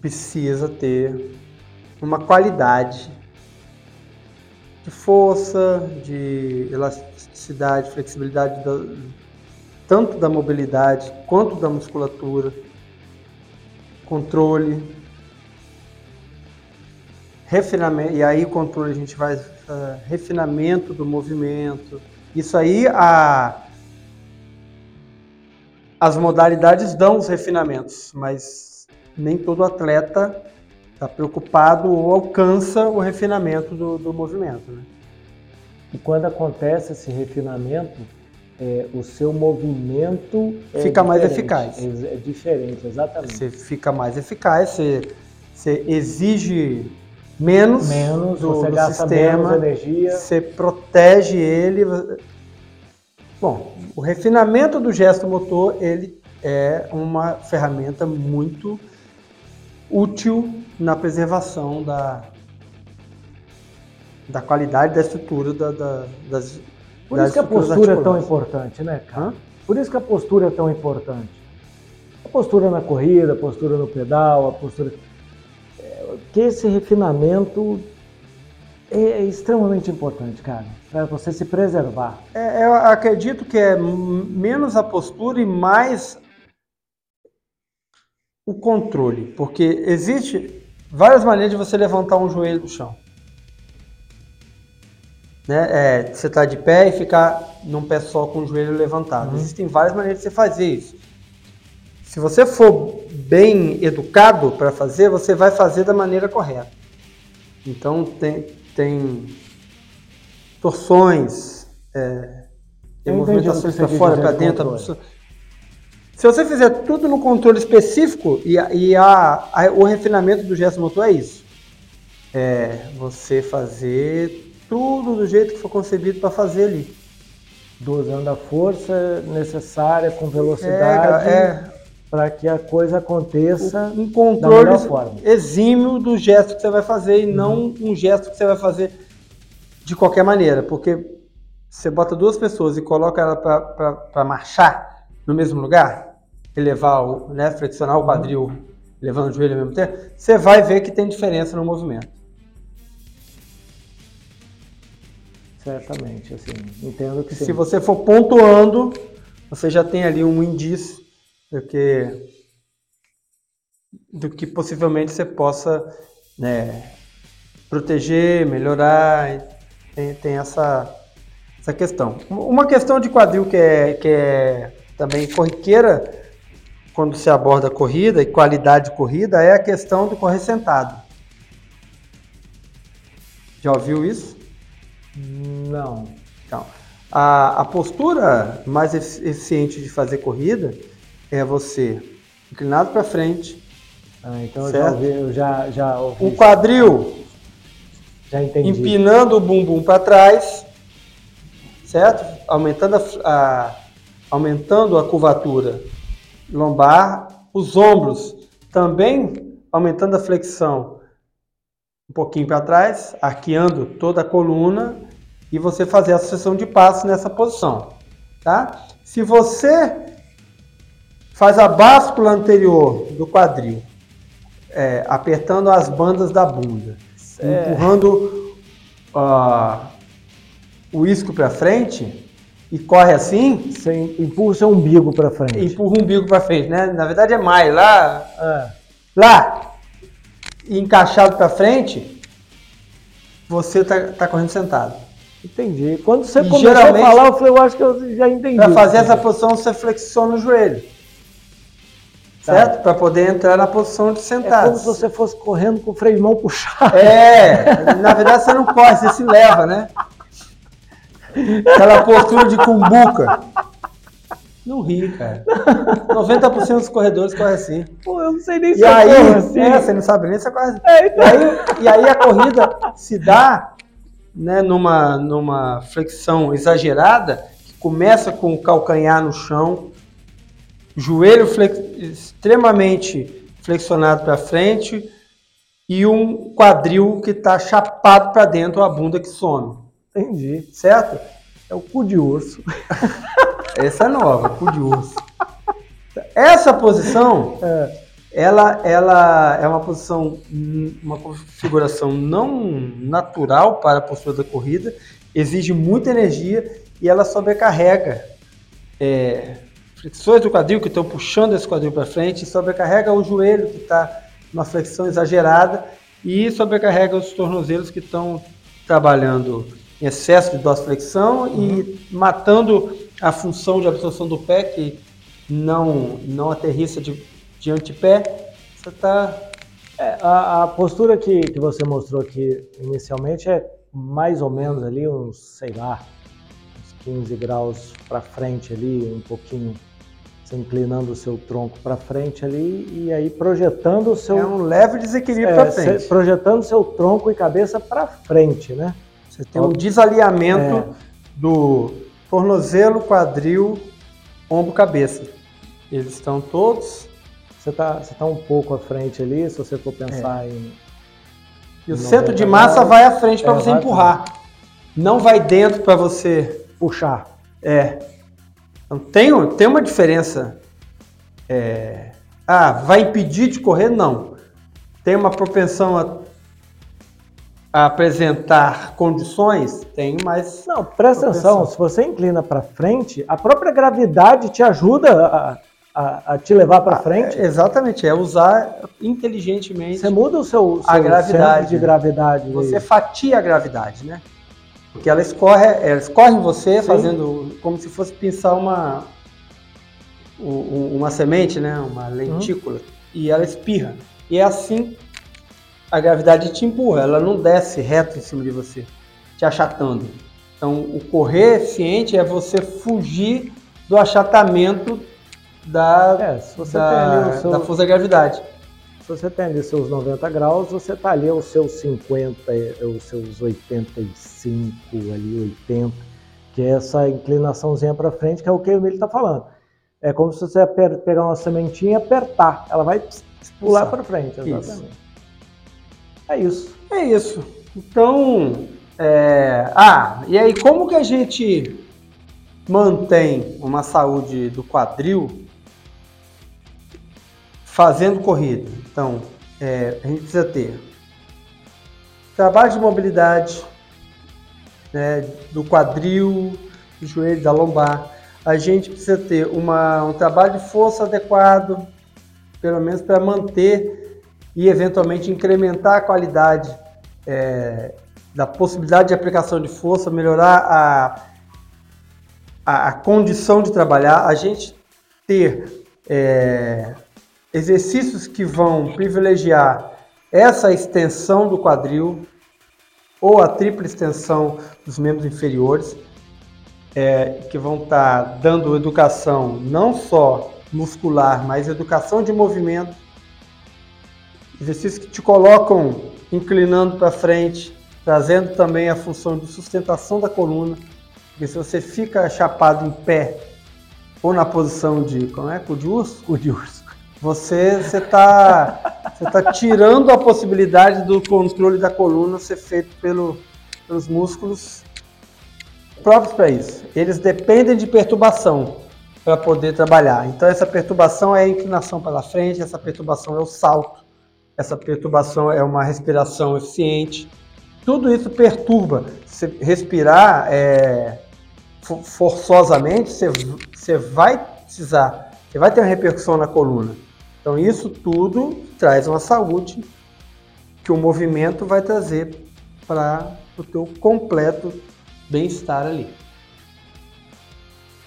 Precisa ter uma qualidade de força, de elasticidade, flexibilidade, da, tanto da mobilidade quanto da musculatura, controle refinamento, e aí o controle a gente vai uh, refinamento do movimento. Isso aí a as modalidades dão os refinamentos, mas nem todo atleta está preocupado ou alcança o refinamento do, do movimento. Né? E quando acontece esse refinamento, é, o seu movimento é fica mais eficaz. É, é, diferente, exatamente. Você fica mais eficaz, você, você exige menos, menos do, você do gasta sistema, menos energia. Você protege ele. Bom, o refinamento do gesto motor ele é uma ferramenta muito útil na preservação da, da qualidade da estrutura da, da, das Por das isso que a postura é tão importante, né, cara? Hã? Por isso que a postura é tão importante. A postura na corrida, a postura no pedal, a postura que esse refinamento é extremamente importante, cara, para você se preservar. É, eu acredito que é menos a postura e mais o controle, porque existe várias maneiras de você levantar um joelho do chão. Né? É, você está de pé e ficar num pé só com o joelho levantado. Uhum. Existem várias maneiras de você fazer isso. Se você for bem educado para fazer, você vai fazer da maneira correta. Então tem, tem torções, é, tem movimentações para fora, para dentro. Se você fizer tudo no controle específico e, e a, a, o refinamento do gesto motor é isso. É você fazer tudo do jeito que foi concebido para fazer ali. Dosando a força necessária com velocidade. É, é para que a coisa aconteça um controle exímio do gesto que você vai fazer e uhum. não um gesto que você vai fazer de qualquer maneira, porque você bota duas pessoas e coloca ela para marchar no mesmo lugar, elevar o, né, flexionar o quadril, uhum. levando o joelho ao mesmo tempo, você vai ver que tem diferença no movimento. Certamente, assim, entendo que sim. Se você for pontuando, você já tem ali um indício do que, do que possivelmente você possa né, proteger, melhorar. Tem, tem essa, essa questão. Uma questão de quadril que é, que é também corriqueira quando se aborda corrida e qualidade de corrida é a questão do correr sentado. Já ouviu isso? Não. Então, a, a postura mais eficiente de fazer corrida é você inclinado para frente. Ah, então eu já, ouvi, eu já, já ouvi. O quadril já entendi. empinando o bumbum para trás, certo? Aumentando a, a, aumentando a curvatura lombar, os ombros também aumentando a flexão um pouquinho para trás, arqueando toda a coluna e você fazer a sucessão de passos nessa posição, tá? Se você faz a báscula anterior do quadril, é, apertando as bandas da bunda, É. empurrando ah, o isco para frente e corre assim, Você empurra o seu umbigo para frente. empurra o umbigo para frente, né? Na verdade é mais lá, É. lá, e encaixado para frente, você tá, tá correndo sentado. Entendi. Quando você E começou a falar, eu falei, eu acho que eu já entendi. Para fazer essa posição, você flexiona o joelho. Tá. Certo? Para poder entrar na posição de É sentado. como se você fosse correndo com o freio de mão puxado. É, na verdade você não corre, você se leva, né? Aquela postura de cumbuca. Não ri, cara. 90% dos corredores correm assim. Pô, eu não sei nem se E eu aí, corro assim. é, você não sabe nem se corre assim. É, E então. aí, e aí a corrida se dá né, numa, numa flexão exagerada, que começa com o calcanhar no chão, joelho flex- extremamente flexionado para frente e um quadril que está chapado para dentro, a bunda que some, Entendi. certo? É o cu de urso. Essa é nova, cu de urso. Essa posição, É. ela, ela é uma posição, uma configuração não natural para a postura da corrida, exige muita energia e ela sobrecarrega é, flexões do quadril que estão puxando esse quadril para frente, sobrecarrega o joelho que está numa flexão exagerada e sobrecarrega os tornozelos que estão trabalhando em excesso de dorsiflexão e matando a função de absorção do pé que não não aterrissa de, de antepé. Você está É, a, a postura que, que você mostrou aqui inicialmente é mais ou menos ali uns, sei lá, uns 15 graus para frente ali, um pouquinho, inclinando o seu tronco para frente ali e aí projetando o seu é um leve desequilíbrio é, para frente. projetando seu tronco e cabeça para frente, né? Você tem um desalinhamento É. do tornozelo, quadril, ombro, cabeça. Eles estão todos Você está você tá um pouco à frente ali, se você for pensar em e o 90 centro de massa vai à frente para É, você empurrar. Não vai dentro para você. puxar. É. Então tem, tem uma diferença. É, ah, vai impedir de correr? Não. Tem uma propensão a, a apresentar condições? Tem, mas Não, presta Propensão. atenção, se você inclina para frente, a própria gravidade te ajuda a, a, a te levar para frente. É, exatamente, é usar inteligentemente. Você muda o seu, A seu gravidade, centro de né? gravidade. Você aí. fatia a gravidade, né? Porque ela escorre, ela escorre em você, Sim. fazendo como se fosse pinçar uma uma semente, né? Uma lentícula. E ela espirra. E é assim a gravidade te empurra. Ela não desce reto em cima de você, te achatando. Então, o correr eficiente é você fugir do achatamento da, É, da, seu- da força da gravidade. Você tem ali seus 90 graus, você está ali aos seus 50, eh, os seus 85, ali 80, que é essa inclinaçãozinha para frente, que é o que o Emílio está falando. É como se você pegar uma sementinha e apertar, ela vai pular para frente, exatamente. É isso. É isso. Então, é... ah, e aí como que a gente mantém uma saúde do quadril fazendo corrida? Então, é, a gente precisa ter trabalho de mobilidade né, do quadril, do joelho, da lombar. A gente precisa ter uma, um trabalho de força adequado, pelo menos para manter e eventualmente incrementar a qualidade é, da possibilidade de aplicação de força, melhorar a, a, a condição de trabalhar, a gente ter é, exercícios que vão privilegiar essa extensão do quadril ou a tripla extensão dos membros inferiores, é, que vão estar dando educação não só muscular, mas educação de movimento, exercícios que te colocam inclinando para frente, trazendo também a função de sustentação da coluna, porque se você fica chapado em pé ou na posição de, como é, cu de urso, O de urso. Você está você tá tirando a possibilidade do controle da coluna ser feito pelo, pelos músculos próprios para isso. Eles dependem de perturbação. para poder trabalhar. Então essa perturbação é a inclinação para frente, essa perturbação é o salto, essa perturbação é uma respiração eficiente. Tudo isso perturba. Se respirar é, forçosamente, você, você vai precisar, você vai ter uma repercussão na coluna. Então isso tudo traz uma saúde que o movimento vai trazer para o teu completo bem-estar ali.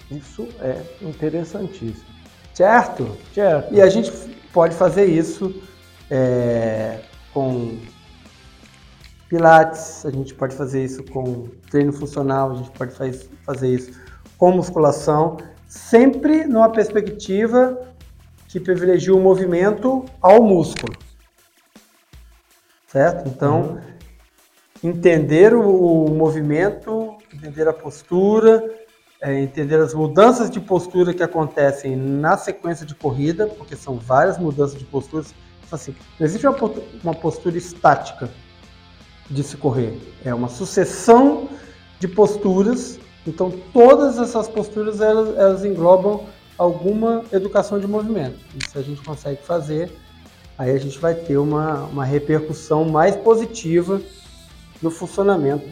Isso é interessantíssimo. Certo? Certo. E a gente pode fazer isso é, com pilates, a gente pode fazer isso com treino funcional, a gente pode faz, fazer isso com musculação, sempre numa perspectiva que privilegia o movimento ao músculo. Certo? Então, uhum. entender o, o movimento, entender a postura, é, entender as mudanças de postura que acontecem na sequência de corrida, porque são várias mudanças de posturas. Então, assim, não existe uma, uma postura estática de se correr, é uma sucessão de posturas. Então, todas essas posturas elas, elas englobam alguma educação de movimento. E se a gente consegue fazer, aí a gente vai ter uma, uma repercussão mais positiva no funcionamento.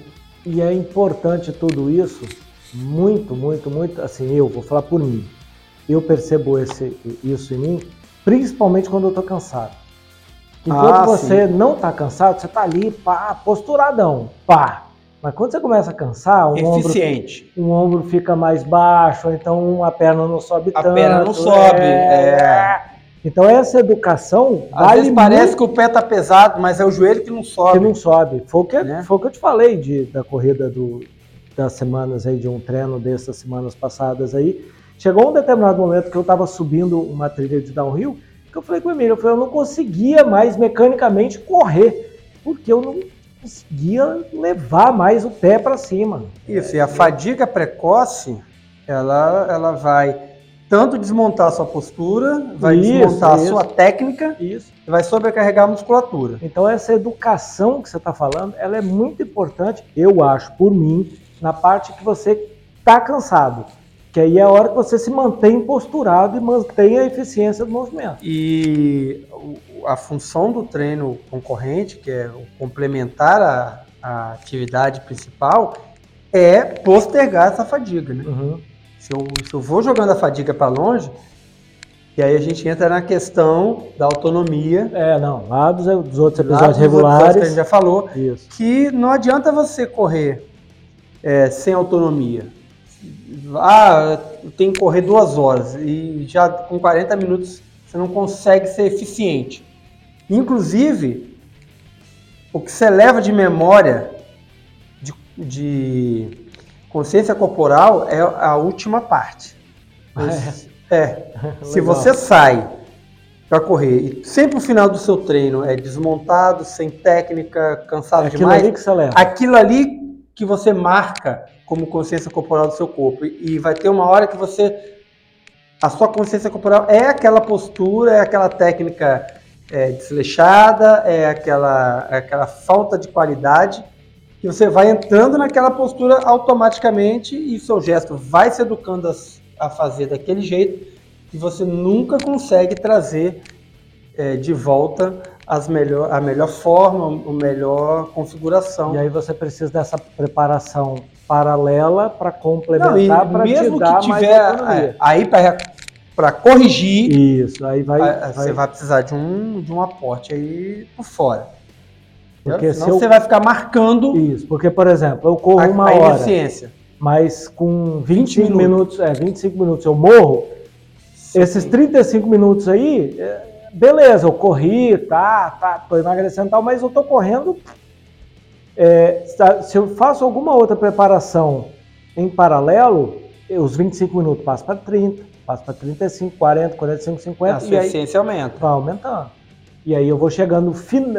E é importante tudo isso muito, muito, muito, assim, eu vou falar por mim. Eu percebo esse, isso em mim, principalmente quando eu tô cansado. Enquanto ah, você sim. não tá cansado, você tá ali, pá, posturadão, pá. Mas quando você começa a cansar, um Eficiente. ombro, um ombro fica mais baixo, então a perna não sobe a tanto. A perna não sobe. É... é... Então essa educação Às vale vezes parece muito... que o pé tá pesado, mas é o joelho que não sobe. Que não sobe. Foi o que, né? foi o que eu te falei de, da corrida do, das semanas aí, de um treino dessas semanas passadas aí, chegou um determinado momento que eu estava subindo uma trilha de downhill, que eu falei com o Emílio, eu falei, eu não conseguia mais mecanicamente correr, porque eu não conseguia levar mais o pé para cima. Isso, e a fadiga precoce, ela, ela vai tanto desmontar a sua postura, vai isso, desmontar isso. a sua técnica isso. e vai sobrecarregar a musculatura. Então essa educação que você está falando, ela é muito importante, eu acho, por mim, na parte que você está cansado. Que aí é a hora que você se mantém posturado e mantém a eficiência do movimento. E a função do treino concorrente, que é complementar a, a atividade principal, é postergar essa fadiga. Né? Uhum. Se, eu, se eu vou jogando a fadiga para longe, e aí a gente entra na questão da autonomia. É, não, lá dos, dos outros episódios dos regulares. Outros que a gente já falou. Isso. Que não adianta você correr é, sem autonomia. Ah, tem que correr duas horas e já com 40 minutos você não consegue ser eficiente. Inclusive, o que você leva de memória, de, de consciência corporal, é a última parte. Mas, é. é. Se você sai para correr e sempre o final do seu treino é desmontado, sem técnica, cansado é aquilo demais, ali que você leva. aquilo ali que você marca como consciência corporal do seu corpo. E vai ter uma hora que você. A sua consciência corporal é aquela postura, é aquela técnica é, desleixada, é aquela, é aquela falta de qualidade, que você vai entrando naquela postura automaticamente e seu gesto vai se educando a, a fazer daquele jeito e você nunca consegue trazer é, de volta as melhor, a melhor forma, a melhor configuração. E aí você precisa dessa preparação paralela para complementar, para te dar que tiver. É, aí para corrigir, isso, aí vai, vai, você vai precisar de um, de um aporte aí por fora. Porque Senão eu, você vai ficar marcando. Isso, porque, por exemplo, eu corro a, uma a hora. Mas com 25 20 minutos. minutos, é, 25 minutos eu morro. Sim. Esses 35 minutos aí, é, beleza, eu corri, tá, tá, tô emagrecendo e tal, mas eu tô correndo. É, se eu faço alguma outra preparação em paralelo, os 25 minutos passam para 30, passam para 35, 40, 45, 50. A sua eficiência aumenta. Vai aumentando. E aí eu vou chegando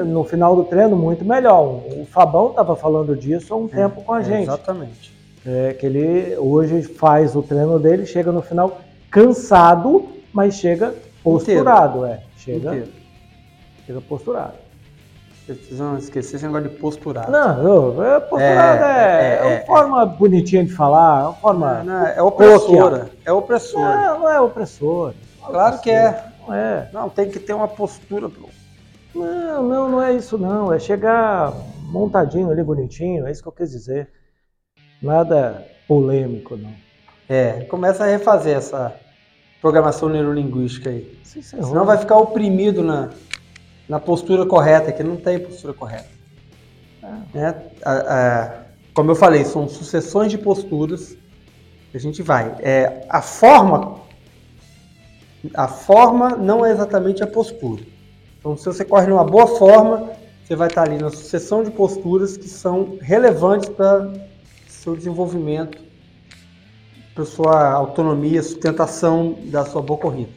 no final do treino muito melhor. O Fabão estava falando disso há um é, tempo com a gente. Exatamente. É, que ele hoje faz o treino dele, chega no final cansado, mas chega posturado, Inteiro. é. Chega, chega posturado. Precisam esquecer esse negócio de posturado. Não, eu, é, posturada É, é, é, é uma é. forma bonitinha de falar, é uma forma. Não, é opressora. É opressora. Não, não é opressor. Não Claro que é. Não é. Não, tem que ter uma postura. Não, não, não é isso não. É chegar montadinho ali, bonitinho, é isso que eu quis dizer. Nada polêmico, não. É, começa a refazer essa programação neurolinguística aí. Senhor. Senão vai ficar oprimido na, na postura correta, que não tem postura correta. Né? A- a- como eu falei, são sucessões de posturas que a gente vai. É, a forma, a forma não é exatamente a postura. Então, se você corre numa boa forma, você vai estar ali na sucessão de posturas que são relevantes para seu desenvolvimento, para sua autonomia, sustentação da sua boa corrida.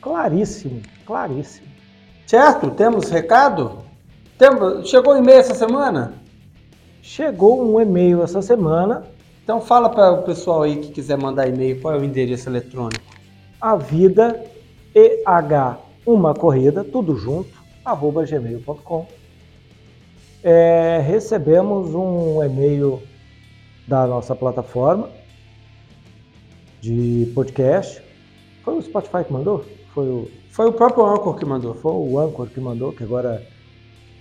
Claríssimo, claríssimo. Certo? Temos recado? Temos, chegou um e-mail essa semana? Chegou um e-mail essa semana, Então fala para o pessoal aí que quiser mandar e-mail, qual é o endereço eletrônico? a vida eh uma corrida, tudo junto, arroba gmail.com. É, recebemos um e-mail da nossa plataforma de podcast. Foi o Spotify que mandou? Foi o, Foi o próprio Anchor que mandou. foi o Anchor que mandou, que agora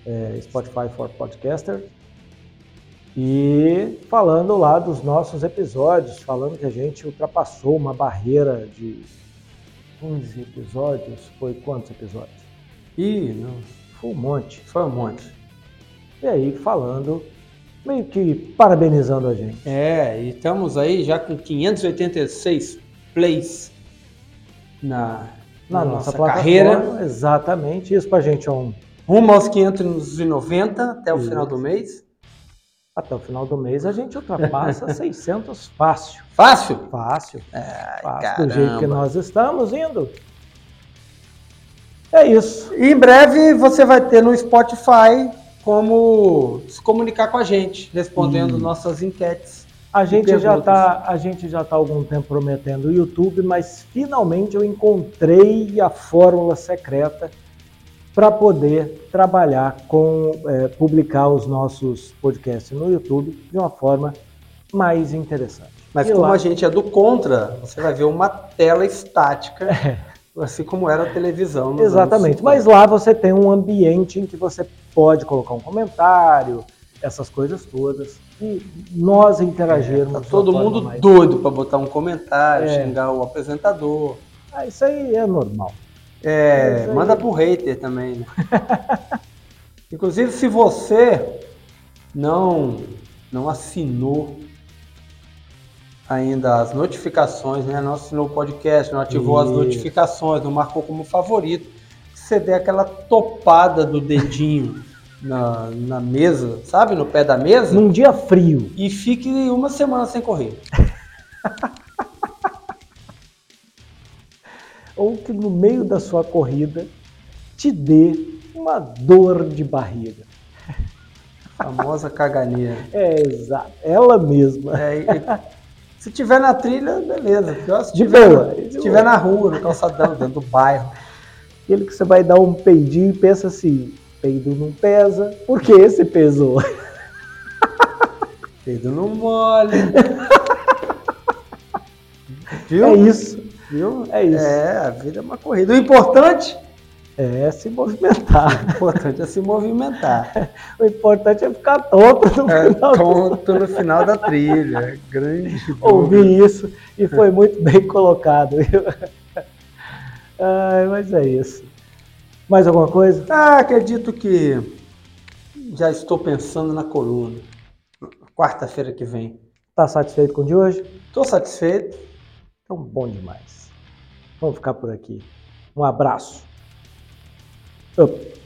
é Spotify for Podcaster. E falando lá dos nossos episódios, falando que a gente ultrapassou uma barreira de 15 episódios. Foi quantos episódios? Ih, não, Foi um monte. foi um monte. E aí falando, meio que parabenizando a gente. É, e estamos aí já com 586 plays na, Na, na nossa, nossa, carreira. Exatamente. Isso pra gente é um. Rumo aos 590 até o Isso. final do mês. Até o final do mês a gente ultrapassa 600 fácil. Fácil? Fácil. Ai, Fácil. Do jeito que caramba. nós estamos indo. É isso. E em breve você vai ter no Spotify como se comunicar com a gente, respondendo Hum. nossas enquetes. A gente, já tá, a gente já está há algum tempo prometendo o YouTube, mas finalmente eu encontrei a fórmula secreta para poder trabalhar com, é, publicar os nossos podcasts no YouTube de uma forma mais interessante. Mas E como lá- a gente é do contra, você vai ver uma tela estática, assim como era a televisão. Exatamente, mas 50. lá você tem um ambiente em que você pode colocar um comentário, essas coisas todas, e nós interagirmos. Tá de uma todo mundo mais- doido para botar um comentário, É. xingar o apresentador. Ah, isso aí é normal. É, aí. manda pro hater também, né? Inclusive, se você não, não assinou ainda as notificações, né? Não assinou o podcast, não ativou as Isso. notificações, não marcou como favorito, você der aquela topada do dedinho na, na mesa, sabe? No pé da mesa, Num dia frio, e fique uma semana sem correr. ou que no meio da sua corrida te dê uma dor de barriga. Famosa caganeira. É exato, ela mesma. É, e- se tiver na trilha, beleza. Pior se De tiver, boa. se tiver na rua, no calçadão, dentro do bairro. Aquele que você vai dar um peidinho e pensa assim, peido não pesa, por que esse pesou? Peido não mole. Viu? É isso, Viu? é isso. É, a vida é uma corrida. O importante, É se movimentar. o importante é se movimentar. O importante é ficar tonto no É final. do- tonto no final da trilha. Grande. Ouvi isso e foi muito bem colocado. viu? Ai, mas é isso. Mais alguma coisa? Ah, acredito que já estou pensando na coluna. Quarta-feira que vem. Tá satisfeito com o de hoje? Estou satisfeito. Então, bom demais. Vamos ficar por aqui. Um abraço. Up.